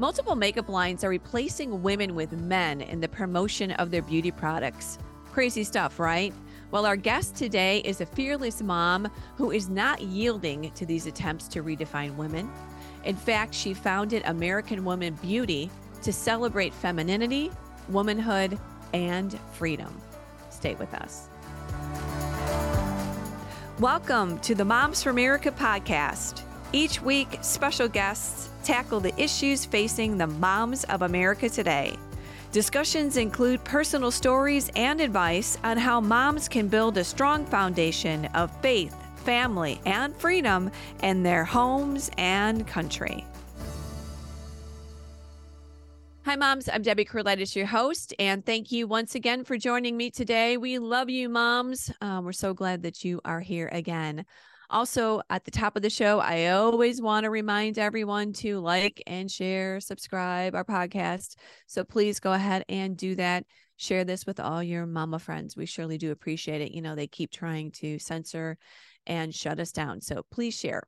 Multiple makeup lines are replacing women with men in the promotion of their beauty products. Crazy stuff, right? Well, our guest today is a fearless mom who is not yielding to these attempts to redefine women. In fact, she founded American Woman Beauty to celebrate femininity, womanhood, and freedom. Stay with us. Welcome to the Moms for America podcast. Each week, special guests tackle the issues facing the moms of America today. Discussions include personal stories and advice on how moms can build a strong foundation of faith, family, and freedom in their homes and country. Hi, moms. I'm Debbie Curlitis, your host, and thank you once again for joining me today. We love you, moms. Um, we're so glad that you are here again. Also, at the top of the show, I always want to remind everyone to like and share, subscribe our podcast. So please go ahead and do that. Share this with all your mama friends. We surely do appreciate it. You know, they keep trying to censor and shut us down. So please share.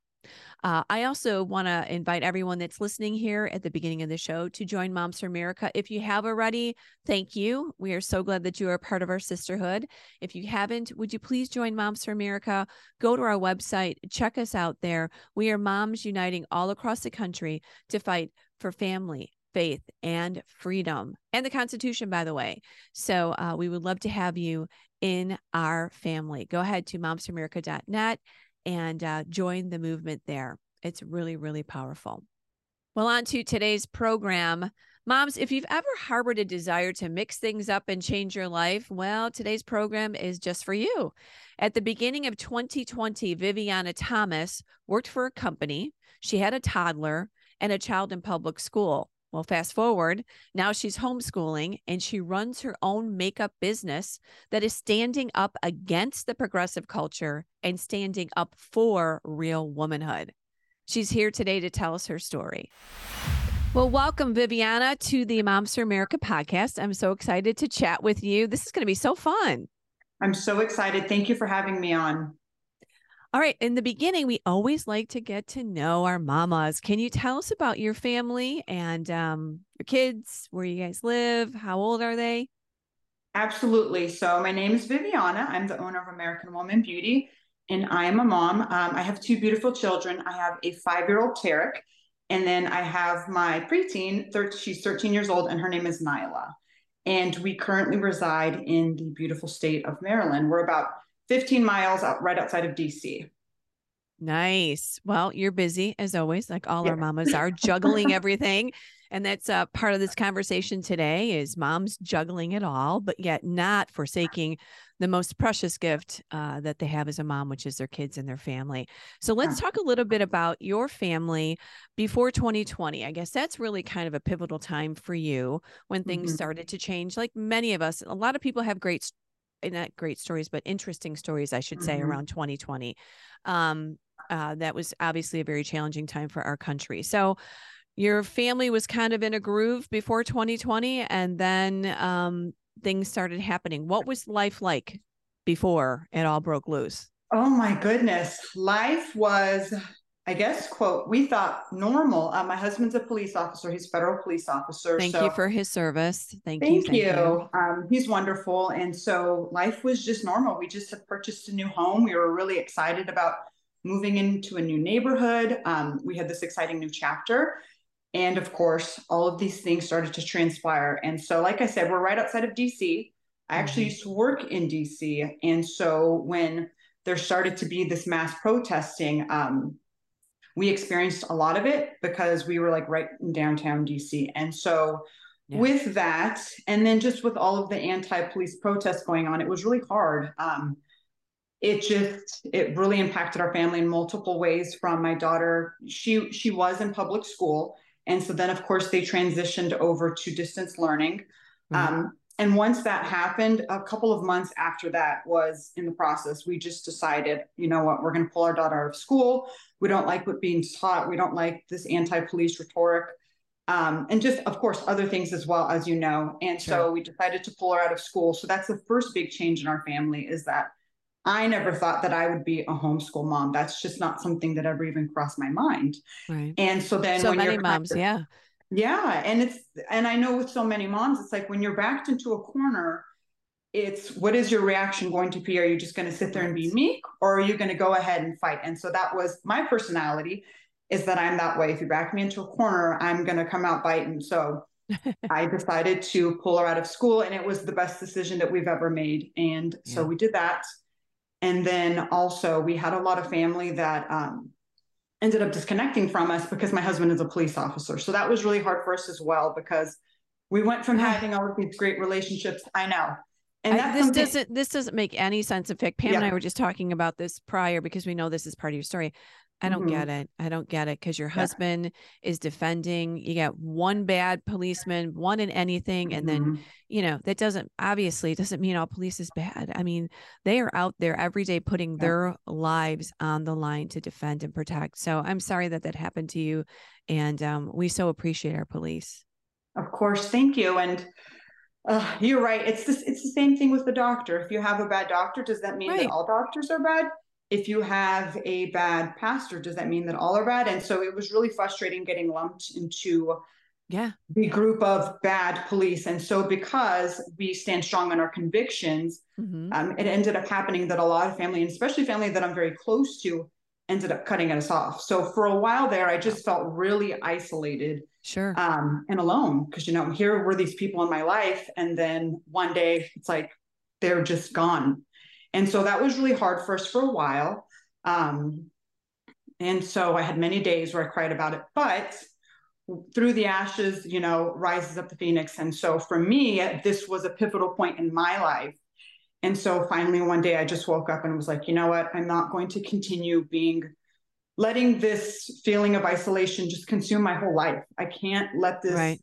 Uh, I also want to invite everyone that's listening here at the beginning of the show to join Moms for America. If you have already, thank you. We are so glad that you are part of our sisterhood. If you haven't, would you please join Moms for America? Go to our website, check us out there. We are moms uniting all across the country to fight for family, faith, and freedom, and the Constitution, by the way. So uh, we would love to have you in our family. Go ahead to momsforamerica.net and uh, join the movement there. It's really, really powerful. Well, on to today's program. Moms, if you've ever harbored a desire to mix things up and change your life, well, today's program is just for you. At the beginning of 2020, Vivianna Thomas worked for a company. She had a toddler and a child in public school. Well, fast forward, now she's homeschooling and she runs her own makeup business that is standing up against the progressive culture and standing up for real womanhood. She's here today to tell us her story. Well, welcome, Vivianna, to the Moms for America podcast. I'm so excited to chat with you. This is going to be so fun. I'm so excited. Thank you for having me on. All right. In the beginning, we always like to get to know our mamas. Can you tell us about your family and um, your kids, where you guys live? How old are they? Absolutely. So, my name is Vivianna. I'm the owner of American Woman Beauty, and I am a mom. Um, I have two beautiful children. I have a five year old Tarek, and then I have my preteen. Thir- she's 13 years old, and her name is Nyla. And we currently reside in the beautiful state of Maryland. We're about 15 miles out right outside of DC. Nice. Well, you're busy as always, like all yeah. our mamas are, juggling everything. And that's uh, part of this conversation today is moms juggling it all, but yet not forsaking the most precious gift uh, that they have as a mom, which is their kids and their family. So let's talk a little bit about your family before 2020. I guess that's really kind of a pivotal time for you when things mm-hmm. started to change. Like many of us, a lot of people have great not great stories, but interesting stories, I should say, mm-hmm. around 2020. Um, uh, that was obviously a very challenging time for our country. So, your family was kind of in a groove before 2020, and then um, things started happening. What was life like before it all broke loose? Oh my goodness. Life was I guess, quote, we thought normal. Uh, my husband's a police officer. He's federal police officer. Thank so, you for his service. Thank, thank you. Thank you. you. Um, he's wonderful. And so life was just normal. We just had purchased a new home. We were really excited about moving into a new neighborhood. Um, we had this exciting new chapter. And of course, all of these things started to transpire. And so, like I said, we're right outside of DC. I actually mm-hmm. used to work in DC. And so when there started to be this mass protesting, um, we experienced a lot of it because we were like right in downtown DC. And so yeah. with that, and then just with all of the anti-police protests going on, it was really hard. Um, it just it really impacted our family in multiple ways from my daughter she she was in public school and so then of course they transitioned over to distance learning mm-hmm. um, and once that happened, a couple of months after that was in the process, we just decided, you know what, we're going to pull our daughter out of school. We don't like what being taught. We don't like this anti-police rhetoric. Um, and just, of course, other things as well, as you know. And sure. so we decided to pull her out of school. So that's the first big change in our family is that I never thought that I would be a homeschool mom. That's just not something that ever even crossed my mind. Right. And so then so many moms, yeah Yeah. And it's, and I know with so many moms, it's like when you're backed into a corner, it's what is your reaction going to be? Are you just going to sit there and be meek or are you going to go ahead and fight? And so that was my personality is that I'm that way. If you back me into a corner, I'm going to come out biting. So I decided to pull her out of school and it was the best decision that we've ever made. And yeah. so we did that. And then also we had a lot of family that um, ended up disconnecting from us because my husband is a police officer. So that was really hard for us as well because we went from having all of these great relationships. I know. And I, this doesn't this doesn't make any sense. In fact, Pam yeah. and I were just talking about this prior because we know this is part of your story. I don't mm-hmm. get it. I don't get it because your husband yeah. is defending. You got one bad policeman, one in anything, and mm-hmm. then you know that doesn't obviously doesn't mean all police is bad. I mean, they are out there every day putting yeah. their lives on the line to defend and protect. So I'm sorry that that happened to you, and um, we so appreciate our police. Of course, thank you. And uh, you're right. It's this. It's the same thing with the doctor. If you have a bad doctor, does that mean right. that all doctors are bad? If you have a bad pastor, does that mean that all are bad? And so it was really frustrating getting lumped into yeah the group of bad police. And so because we stand strong on our convictions, mm-hmm. um, it ended up happening that a lot of family, and especially family that I'm very close to, ended up cutting us off. So for a while there, I just felt really isolated. Sure. Um, and alone because you know here were these people in my life, and then one day it's like they're just gone and so that was really hard for us for a while. Um, and so I had many days where I cried about it, but through the ashes, you know, rises up the phoenix. And so for me, this was a pivotal point in my life. And so finally, one day I just woke up and was like, you know what? I'm not going to continue being letting this feeling of isolation just consume my whole life. I can't let this right.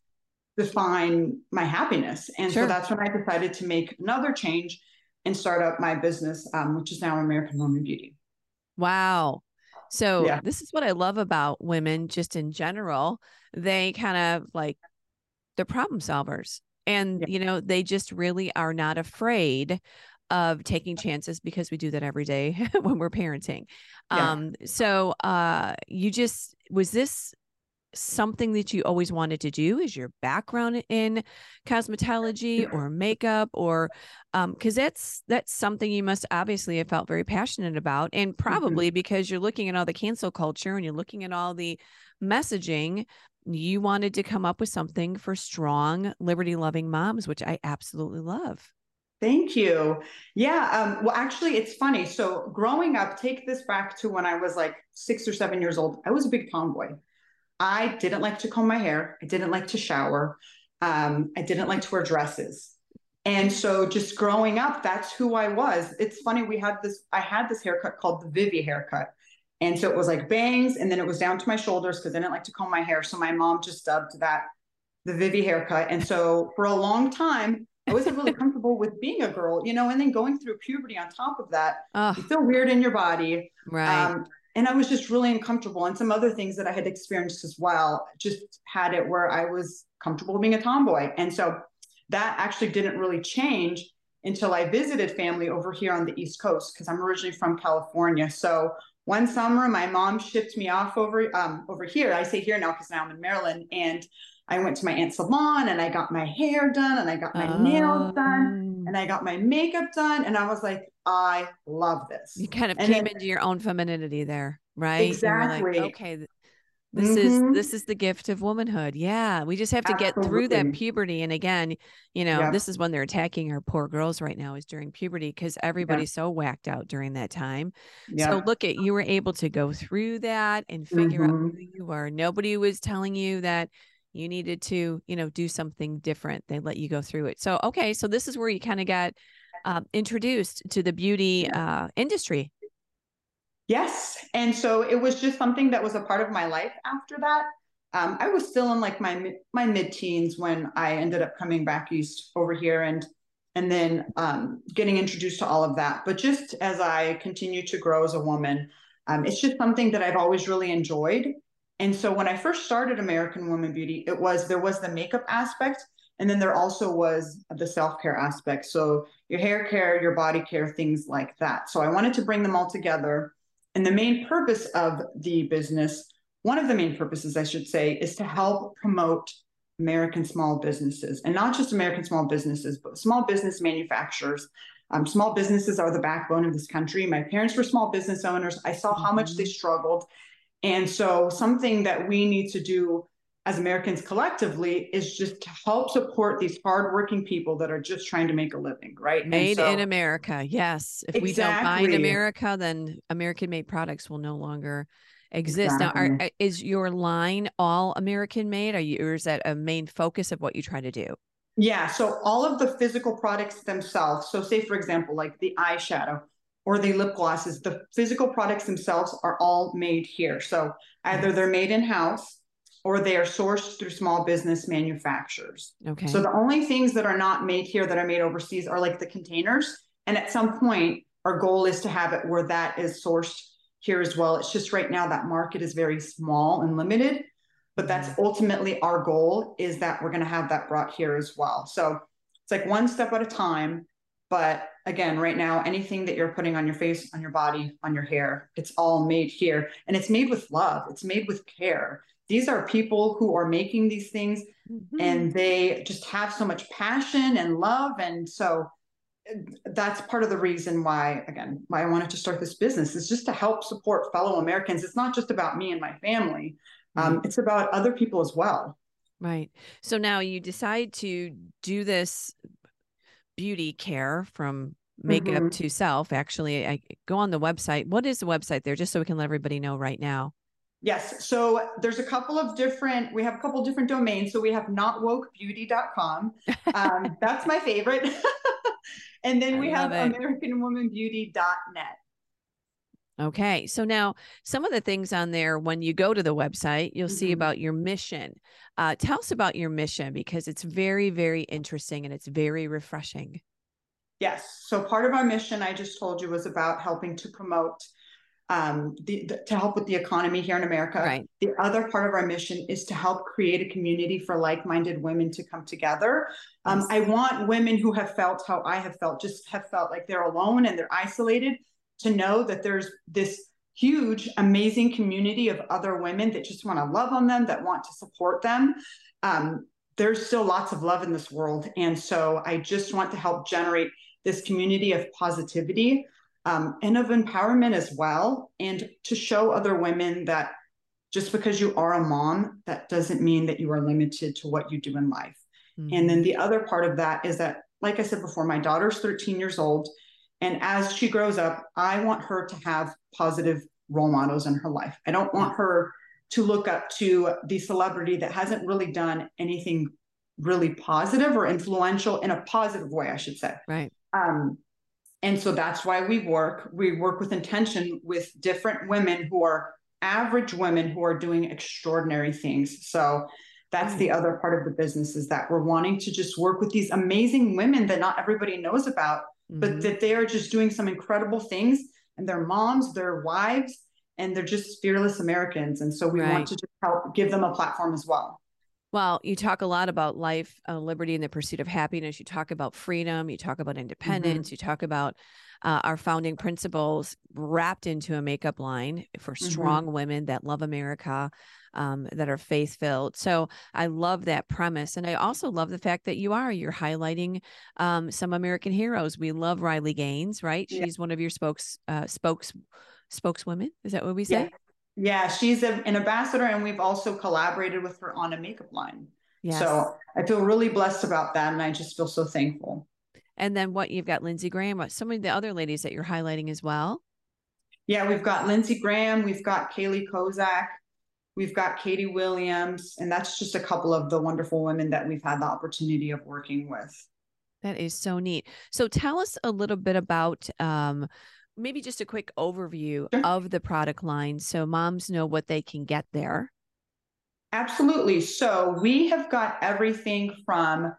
define my happiness. And sure. so that's when I decided to make another change and start up my business, um, which is now American Woman Beauty. Wow. So yeah. this is what I love about women just in general. They kind of like they're problem solvers. And yeah. you know, they just really are not afraid of taking chances because we do that every day when we're parenting. Yeah. Um so uh you just was this something that you always wanted to do? Is your background in cosmetology or makeup or um because that's that's something you must obviously have felt very passionate about and mm-hmm. probably mm-hmm. because you're looking at all the cancel culture and you're looking at all the messaging you wanted to come up with something for strong liberty loving moms which i absolutely love Thank you. Yeah. Um, well, actually, it's funny. So, growing up, take this back to when I was like six or seven years old. I was a big tomboy. I didn't like to comb my hair. I didn't like to shower. Um, I didn't like to wear dresses. And so just growing up, that's who I was. It's funny, we had this, I had this haircut called the Vivi haircut. And so it was like bangs, and then it was down to my shoulders because I didn't like to comb my hair. So my mom just dubbed that the Vivi haircut. And so for a long time, I wasn't really comfortable with being a girl, you know, and then going through puberty on top of that, oh. you feel weird in your body. Right. Um, and I was just really uncomfortable. And some other things that I had experienced as well just had it where I was comfortable being a tomboy. And so that actually didn't really change until I visited family over here on the East Coast because I'm originally from California. So one summer, my mom shipped me off over um, over here. I say here now because now I'm in Maryland, and I went to my aunt's salon and I got my hair done and I got my nails done and I got my makeup done, and I was like, I love this. You kind of and came then, into your own femininity there, right? Exactly. Like, okay, this mm-hmm. is this is the gift of womanhood. Yeah, we just have to Absolutely. get through that puberty. And again, you know, yeah. this is when they're attacking our poor girls right now is during puberty because everybody's yeah. so whacked out during that time. Yeah. So look at you were able to go through that and figure mm-hmm. out who you are. Nobody was telling you that you needed to, you know, do something different. They let you go through it. So okay, so this is where you kind of got um, introduced to the beauty uh, industry. Yes. And so it was just something that was a part of my life after that. Um, I was still in like my my mid teens when I ended up coming back east over here and and then um, getting introduced to all of that. But just as I continue to grow as a woman, um, it's just something that I've always really enjoyed. And so when I first started American Woman Beauty, it was there was the makeup aspect, and then there also was the self care aspect. So your hair care, your body care, things like that. So I wanted to bring them all together. And the main purpose of the business one of the main purposes, I should say, is to help promote American small businesses and not just American small businesses, but small business manufacturers. Um, small businesses are the backbone of this country. My parents were small business owners. I saw how much they mm-hmm. struggled. And so, something that we need to do as Americans collectively is just to help support these hardworking people that are just trying to make a living, right? Made so, in America. Yes. If exactly. we don't buy in America, then American made products will no longer exist. Exactly. Now, are, uh, is your line all American made? Are you, or is that a main focus of what you try to do? Yeah. So all of the physical products themselves. So say, for example, like the eyeshadow or the lip glosses, the physical products themselves are all made here. So either they're made in house or they are sourced through small business manufacturers. Okay. So the only things that are not made here that are made overseas are like the containers. And at some point, our goal is to have it where that is sourced here as well. It's just right now that market is very small and limited, but that's mm-hmm. ultimately our goal is that we're going to have that brought here as well. So it's like one step at a time. But again, right now, anything that you're putting on your face, on your body, on your hair, it's all made here. And it's made with love, it's made with care. These are people who are making these things mm-hmm. and they just have so much passion and love. And so that's part of the reason why again why i wanted to start this business is just to help support fellow americans it's not just about me and my family um, it's about other people as well right so now you decide to do this beauty care from makeup mm-hmm. to self actually i go on the website what is the website there just so we can let everybody know right now Yes. So there's a couple of different, we have a couple different domains. So we have notwokebeauty.com. Um, that's my favorite. and then we have AmericanWomanBeauty.net. Okay. So now some of the things on there, when you go to the website, you'll mm-hmm. see about your mission. Uh, tell us about your mission because it's very, very interesting and it's very refreshing. Yes. So part of our mission, I just told you, was about helping to promote um, the, the, to help with the economy here in America. Right. The other part of our mission is to help create a community for like-minded women to come together. Um, yes. I want women who have felt how I have felt, just have felt like they're alone and they're isolated, to know that there's this huge, amazing community of other women that just want to love on them, that want to support them. Um, there's still lots of love in this world, and so I just want to help generate this community of positivity um, and of empowerment as well, and to show other women that just because you are a mom, that doesn't mean that you are limited to what you do in life. Mm-hmm. And then the other part of that is that, like I said before, my daughter's 13 years old. And as she grows up, I want her to have positive role models in her life. I don't want her to look up to the celebrity that hasn't really done anything really positive or influential in a positive way, I should say. Right. Um, and so that's why we work. We work with intention with different women who are average women who are doing extraordinary things. So that's the other part of the business is that we're wanting to just work with these amazing women that not everybody knows about, mm-hmm. but that they are just doing some incredible things and they're moms, they're wives, and they're just fearless Americans. And so we right. want to just help give them a platform as well. Well, you talk a lot about life, uh, liberty, and the pursuit of happiness. You talk about freedom. You talk about mm-hmm. independence. Mm-hmm. You talk about uh, our founding principles wrapped into a makeup line for mm-hmm. strong mm-hmm. women that love America, um, that are faith filled. So I love that premise. And I also love the fact that you are, you're highlighting um, some American heroes. We love Riley Gaines, right? Yeah. She's one of your spokes, uh, spokes, spokeswomen. Is that what we say? Yeah. Yeah, she's a, an ambassador, and we've also collaborated with her on a makeup line. Yes. So I feel really blessed about that, and I just feel so thankful. And then what you've got Lindsey Graham, what some of the other ladies that you're highlighting as well? Yeah, we've got Lindsey Graham, we've got Kaylee Kozak, we've got Katie Williams, and that's just a couple of the wonderful women that we've had the opportunity of working with. That is so neat. So tell us a little bit about um, maybe just a quick overview sure. of the product line so moms know what they can get there. Absolutely. So we have got everything from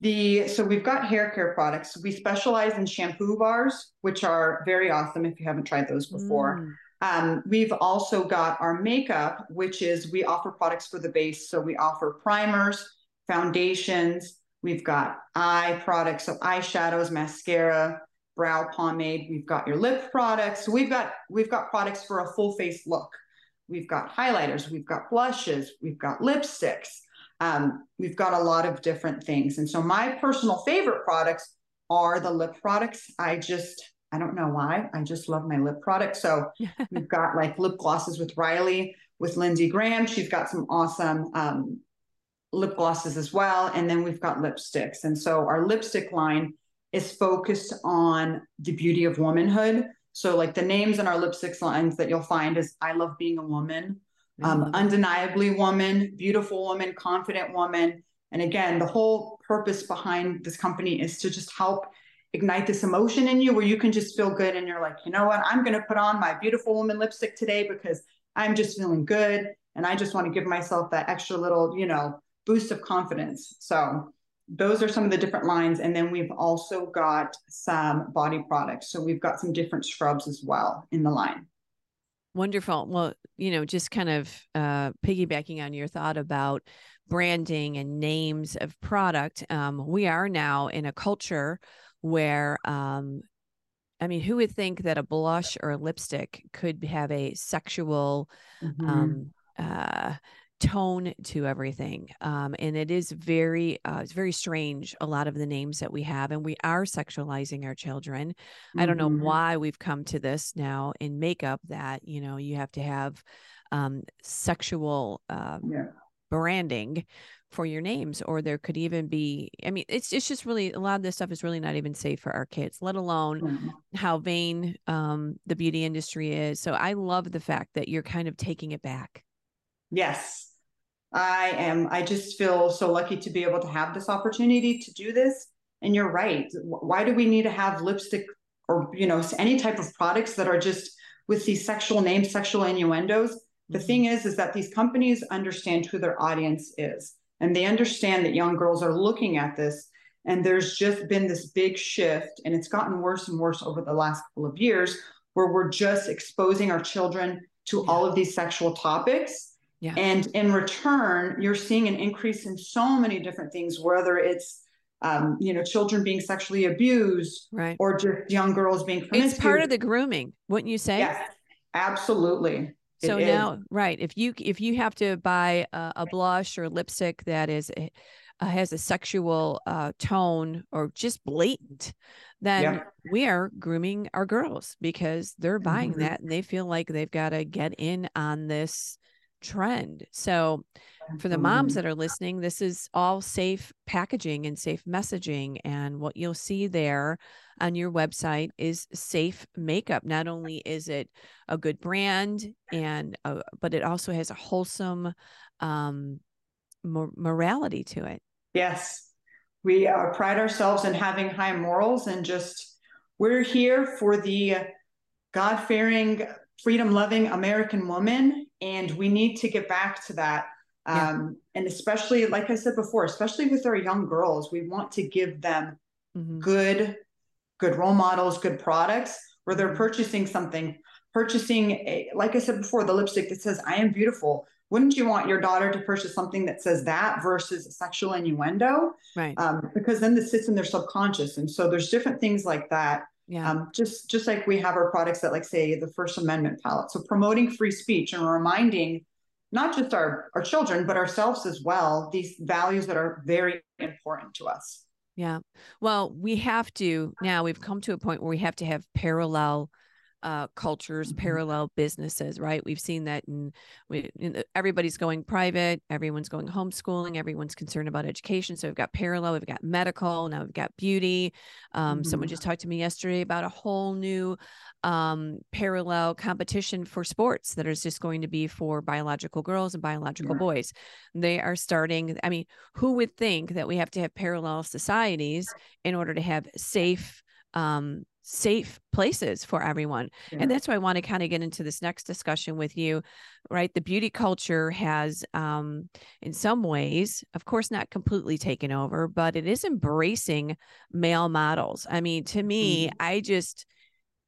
the so we've got hair care products. We specialize in shampoo bars, which are very awesome if you haven't tried those before. Mm. Um, we've also got our makeup, which is we offer products for the base. So we offer primers, foundations. We've got eye products, so eyeshadows, mascara, brow pomade. We've got your lip products. So we've got we've got products for a full face look. we've got highlighters, we've got blushes, we've got lipsticks. Um, we've got a lot of different things. And so my personal favorite products are the lip products. I just, I don't know why. I just love my lip products. So we've got like lip glosses with Riley, with Lindsey Graham. She's got some awesome um, lip glosses as well. And then we've got lipsticks. And so our lipstick line is focused on the beauty of womanhood. So, like the names in our lipsticks lines that you'll find is I Love Being a Woman, um, Undeniably Woman, Beautiful Woman, Confident Woman. And again, the whole purpose behind this company is to just help ignite this emotion in you where you can just feel good and you're like, you know what, I'm going to put on my beautiful woman lipstick today because I'm just feeling good. And I just want to give myself that extra little, you know, boost of confidence. So those are some of the different lines. And then we've also got some body products. So we've got some different scrubs as well in the line. Wonderful. Well, you know, just kind of uh, piggybacking on your thought about branding and names of product, um, we are now in a culture where, um, I mean, who would think that a blush or a lipstick could have a sexual mm-hmm. um, uh, tone to everything um, and it is very uh, it's very strange a lot of the names that we have and we are sexualizing our children mm-hmm. i don't know mm-hmm. why we've come to this now in makeup that you know you have to have um, sexual uh, yeah. branding for your names or there could even be i mean it's it's just really a lot of this stuff is really not even safe for our kids let alone mm-hmm. how vain um, the beauty industry is so i love the fact that you're kind of taking it back Yes, I am. I just feel so lucky to be able to have this opportunity to do this. And you're right. Why do we need to have lipstick or, you know, any type of products that are just with these sexual names, sexual innuendos? The thing mm-hmm. is, is that these companies understand who their audience is. And they understand that young girls are looking at this. And there's just been this big shift, and it's gotten worse and worse over the last couple of years, where we're just exposing our children to yeah. all of these sexual topics yeah. And in return, you're seeing an increase in so many different things, whether it's um, you know, children being sexually abused, right, or just young girls being promiscuous. It's part of the grooming, wouldn't you say? Yes, absolutely. So it now, is. right, if you if you have to buy a, a blush or lipstick that is uh, has a sexual uh, tone or just blatant, then yeah. we are grooming our girls because they're buying mm-hmm. that and they feel like they've got to get in on this trend. So, for the moms that are listening, this is all safe packaging and safe messaging. And what you'll see there on your website is safe makeup. Not only is it a good brand, and uh, but it also has a wholesome um, morality to it. Yes, we uh, pride ourselves in having high morals, and just we're here for the God fearing, freedom loving American woman and we need to get back to that yeah. um, and especially like i said before especially with our young girls we want to give them mm-hmm. good good role models good products where they're mm-hmm. purchasing something purchasing a, like i said before the lipstick that says i am beautiful wouldn't you want your daughter to purchase something that says that versus sexual innuendo right um, because then this sits in their subconscious and so there's different things like that yeah. Um, just just like we have our products that like say the First Amendment palette. So promoting free speech and reminding not just our our children but ourselves as well these values that are very important to us. Yeah. Well, we have to now. We've come to a point where we have to have parallel uh, cultures, mm-hmm. parallel businesses, right? We've seen that in, we, in everybody's going private, everyone's going homeschooling, everyone's concerned about education. So we've got parallel, we've got medical, now we've got beauty. Um, mm-hmm. Someone just talked to me yesterday about a whole new um, parallel competition for sports that is just going to be for biological girls and biological yeah. boys. They are starting. I mean, who would think that we have to have parallel societies in order to have safe um, safe places for everyone. Yeah. And that's why I want to kind of get into this next discussion with you, right? The beauty culture has, um, in some ways, of course, not completely taken over, but it is embracing male models. I mean, to me, mm-hmm. I just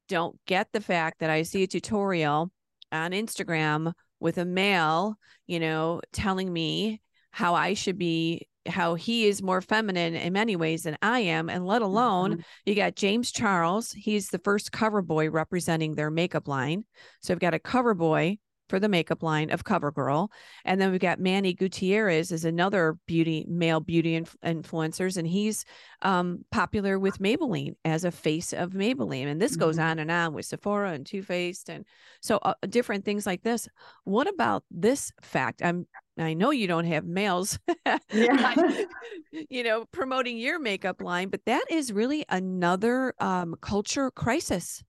don't get the fact that I see a tutorial on Instagram with a male, you know, telling me how I should be how he is more feminine in many ways than I am. And let alone, mm-hmm. you got James Charles. He's the first cover boy representing their makeup line. So I've got a cover boy for the makeup line of CoverGirl. And then we've got Manny Gutierrez is another beauty, male beauty inf- influencers, and he's um, popular with Maybelline as a face of Maybelline. And this mm-hmm. goes on and on with Sephora and Too Faced. And so uh, different things like this. What about this fact? I'm I know you don't have males, yeah. you know, promoting your makeup line, but that is really another um, culture crisis.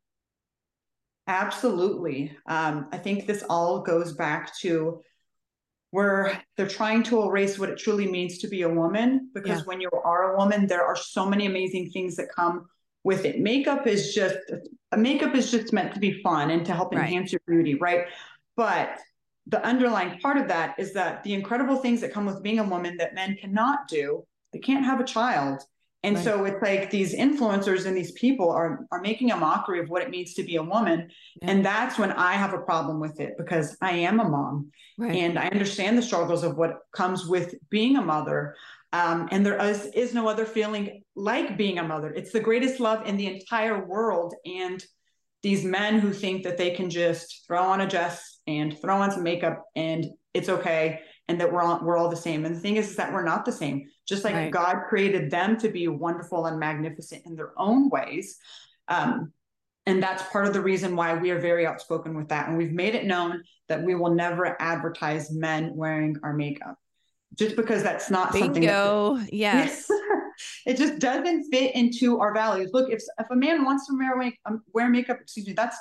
Absolutely. Um, I think this all goes back to where they're trying to erase what it truly means to be a woman. Because yeah. when you are a woman, there are so many amazing things that come with it. Makeup is just makeup is just meant to be fun and to help right. enhance your beauty, right? But the underlying part of that is that the incredible things that come with being a woman that men cannot do, they can't have a child. And right. so it's like these influencers and these people are are making a mockery of what it means to be a woman. Yeah. And that's when I have a problem with it because I am a mom right. and I understand the struggles of what comes with being a mother. Um, and there is, is no other feeling like being a mother. It's the greatest love in the entire world. And these men who think that they can just throw on a dress and throw on some makeup and it's okay and that we're all we're all the same. And the thing is, is that we're not the same. Just like right. God created them to be wonderful and magnificent in their own ways. Um, and that's part of the reason why we are very outspoken with that. And we've made it known that we will never advertise men wearing our makeup. Just because that's not Bingo. something. Bingo. Yes. it just doesn't fit into our values. Look, if if a man wants to wear, um, wear makeup, excuse me, that's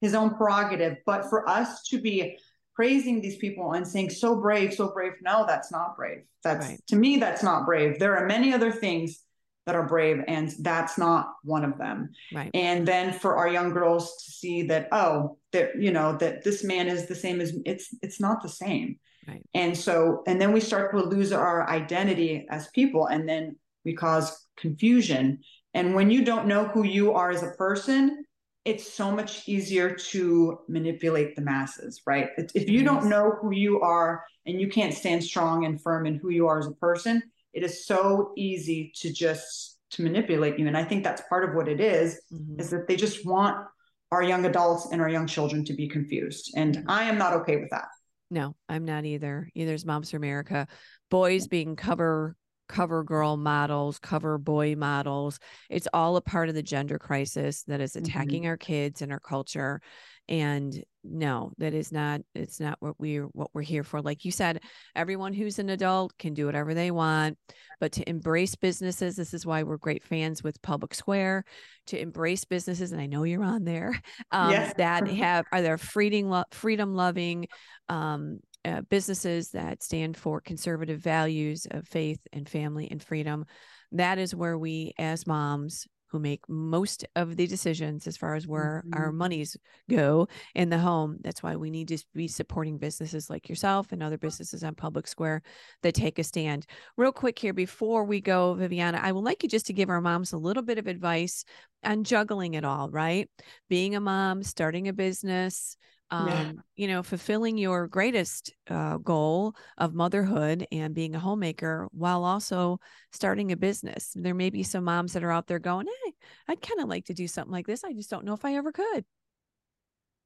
his own prerogative. But for us to be praising these people and saying so brave, so brave, no, that's not brave. That's right. to me, that's not brave. There are many other things that are brave, and that's not one of them. Right. And then for our young girls to see that, oh, that you know that this man is the same as it's it's not the same. Right. And so, and then we start to lose our identity as people, and then we cause confusion. And when you don't know who you are as a person, it's so much easier to manipulate the masses, right? If you don't know who you are and you can't stand strong and firm in who you are as a person, it is so easy to just to manipulate you. And I think that's part of what it is, mm-hmm. is that they just want our young adults and our young children to be confused. And. I am not okay with that. No, I'm not either. Either is Moms for America. Boys being cover cover girl models, cover boy models. It's all a part of the gender crisis that is mm-hmm. attacking mm-hmm. our kids and our culture. And no, that is not it's not what we're what we're here for. Like you said, everyone who's an adult can do whatever they want, but to embrace businesses, this is why we're great fans with Public Square, to embrace businesses, and I know you're on there, um, yes. that have are there freedom freedom loving um, uh, businesses that stand for conservative values of faith and family and freedom. That is where we, as moms who make most of the decisions as far as where mm-hmm. our monies go in the home, that's why we need to be supporting businesses like yourself and other businesses on Public Square that take a stand. Real quick here, before we go, Vivianna, I would like you just to give our moms a little bit of advice on juggling it all, right? Being a mom, starting a business, um, yeah. you know, fulfilling your greatest uh, goal of motherhood and being a homemaker while also starting a business. There may be some moms that are out there going, Hey, I'd kind of like to do something like this. I just don't know if I ever could.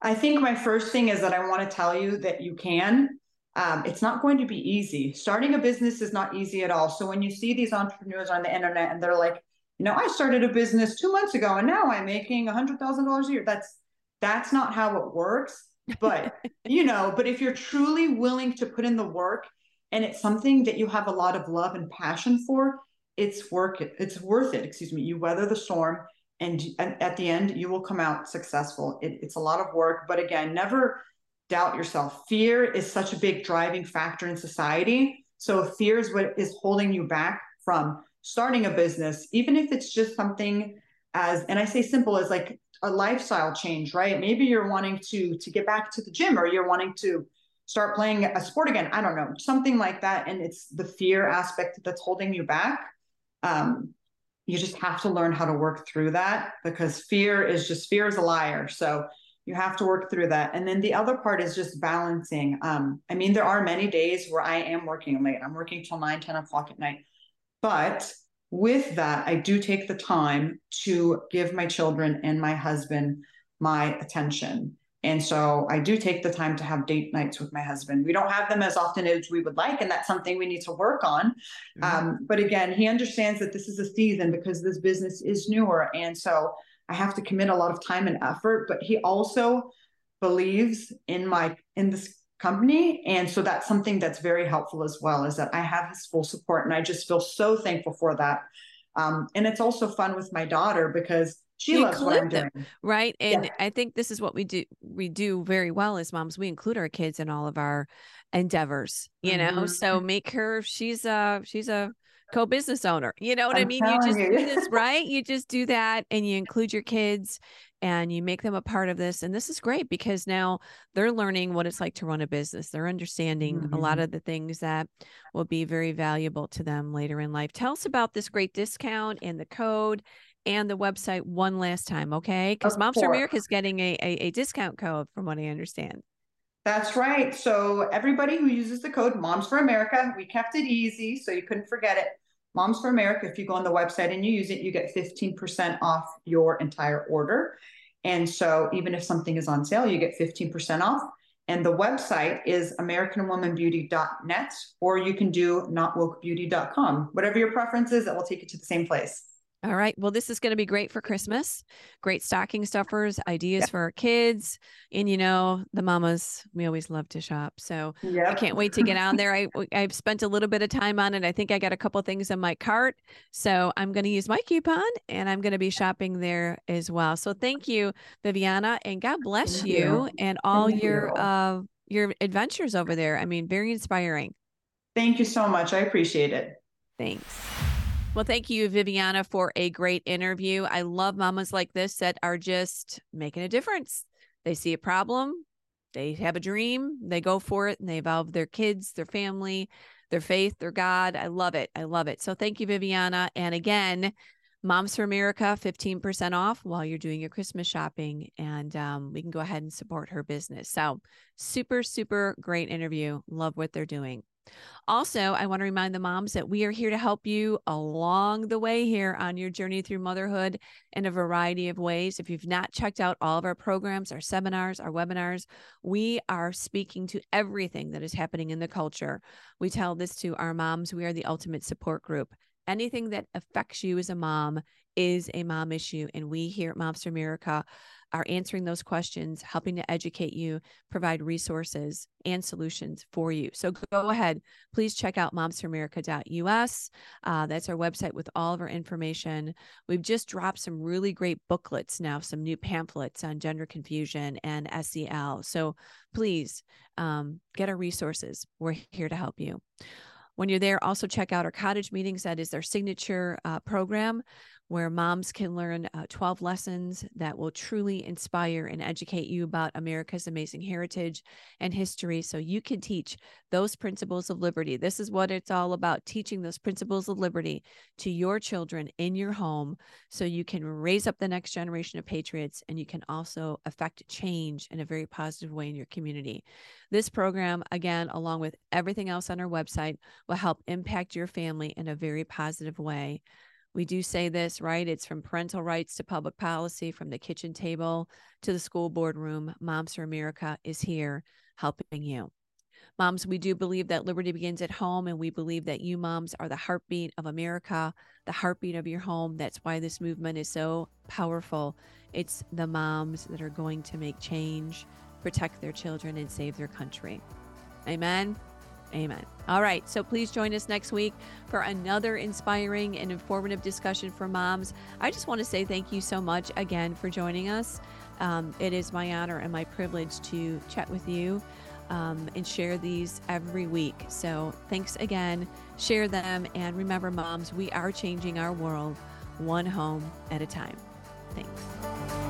I think my first thing is that I want to tell you that you can. Um, it's not going to be easy. Starting a business is not easy at all. So when you see these entrepreneurs on the internet and they're like, you know, I started a business two months ago and now I'm making a hundred thousand dollars a year. That's that's not how it works but you know but if you're truly willing to put in the work and it's something that you have a lot of love and passion for it's work it's worth it. Excuse me. You weather the storm and, and at the end you will come out successful. It, it's a lot of work but again never doubt yourself. Fear is such a big driving factor in society. So fear is what is holding you back from starting a business even if it's just something as and i say simple as like a lifestyle change, right? Maybe you're wanting to to get back to the gym or you're wanting to start playing a sport again. I don't know, something like that. And it's the fear aspect that's holding you back. Um, you just have to learn how to work through that because fear is just fear is a liar. So you have to work through that. And then the other part is just balancing. Um, I mean, there are many days where I am working late. I'm working till 9, 10 o'clock at night. But with that, I do take the time to give my children and my husband my attention. And so I do take the time to have date nights with my husband. We don't have them as often as we would like, and that's something we need to work on. Mm-hmm. Um, but again, he understands that this is a season because this business is newer. And so I have to commit a lot of time and effort. But he also believes in my in this company. And so that's something that's very helpful as well, is that I have his full support. And I just feel so thankful for that. Um, and it's also fun with my daughter because she you loves what I'm them, doing. Right. And yeah. I think this is what we do we do very well as moms. We include our kids in all of our endeavors, you mm-hmm. know. So make her she's a she's a co-business owner. You know what I'm i mean? You just you. do this, right? You just do that and you include your kids and you make them a part of this. And this is great because now they're learning what it's like to run a business. They're understanding mm-hmm. a lot mm-hmm. of the things that will be very valuable to them later in life. Tell us about this great discount and the code and the website one last time, okay? Because Moms for America is getting a, a, a discount code from what I understand. That's right. So everybody who uses the code Moms for America, we kept it easy so you couldn't forget it. Moms for America, if you go on the website and you use it, you get 15% off your entire order. And so even if something is on sale, you get 15% off. And the website is AmericanWomanBeauty.net, or you can do notwokebeauty.com. Whatever your preference is, it will take you to the same place. All right. Well, this is going to be great for Christmas. Great stocking stuffers, ideas for our kids. And, you know, the mamas, we always love to shop. So. I can't wait to get on there. I, I've spent a little bit of time on it. I think I got a couple things in my cart. So I'm going to use my coupon and I'm going to be shopping there as well. So thank you, Vivianna, and God bless you, you, and all thank your, you. uh, your adventures over there. I mean, very inspiring. Thank you so much. I appreciate it. Thanks. Well, thank you, Vivianna, for a great interview. I love mamas like this that are just making a difference. They see a problem, they have a dream, they go for it, and they involve their kids, their family, their faith, their God. I love it. I love it. So thank you, Vivianna. And again, Moms for America, 15% off while you're doing your Christmas shopping. And um, we can go ahead and support her business. So, super, super great interview. Love what they're doing. Also, I want to remind the moms that we are here to help you along the way here on your journey through motherhood in a variety of ways. If you've not checked out all of our programs, our seminars, our webinars, we are speaking to everything that is happening in the culture. We tell this to our moms. We are the ultimate support group. Anything that affects you as a mom is a mom issue. And we here at Moms for America are answering those questions, helping to educate you, provide resources and solutions for you. So go ahead, please check out momsforamerica.us. Uh, that's our website with all of our information. We've just dropped some really great booklets now, some new pamphlets on gender confusion and SEL. So please um, get our resources. We're here to help you. When you're there, also check out our cottage meetings. That is their signature uh, program where moms can learn uh, 12 lessons that will truly inspire and educate you about America's amazing heritage and history so you can teach those principles of liberty. This is what it's all about teaching those principles of liberty to your children in your home so you can raise up the next generation of patriots and you can also affect change in a very positive way in your community. This program, again, along with everything else on our website, will help impact your family in a very positive way. We do say this, right? It's from parental rights to public policy, from the kitchen table to the school boardroom. Moms for America is here helping you. Moms, we do believe that liberty begins at home, and we believe that you moms are the heartbeat of America, the heartbeat of your home. That's why this movement is so powerful. It's the moms that are going to make change, protect their children, and save their country. Amen. Amen. All right. So please join us next week for another inspiring and informative discussion for moms. I just want to say thank you so much again for joining us. Um, it is my honor and my privilege to chat with you um, and share these every week. So thanks again. Share them. And remember, moms, we are changing our world one home at a time. Thanks.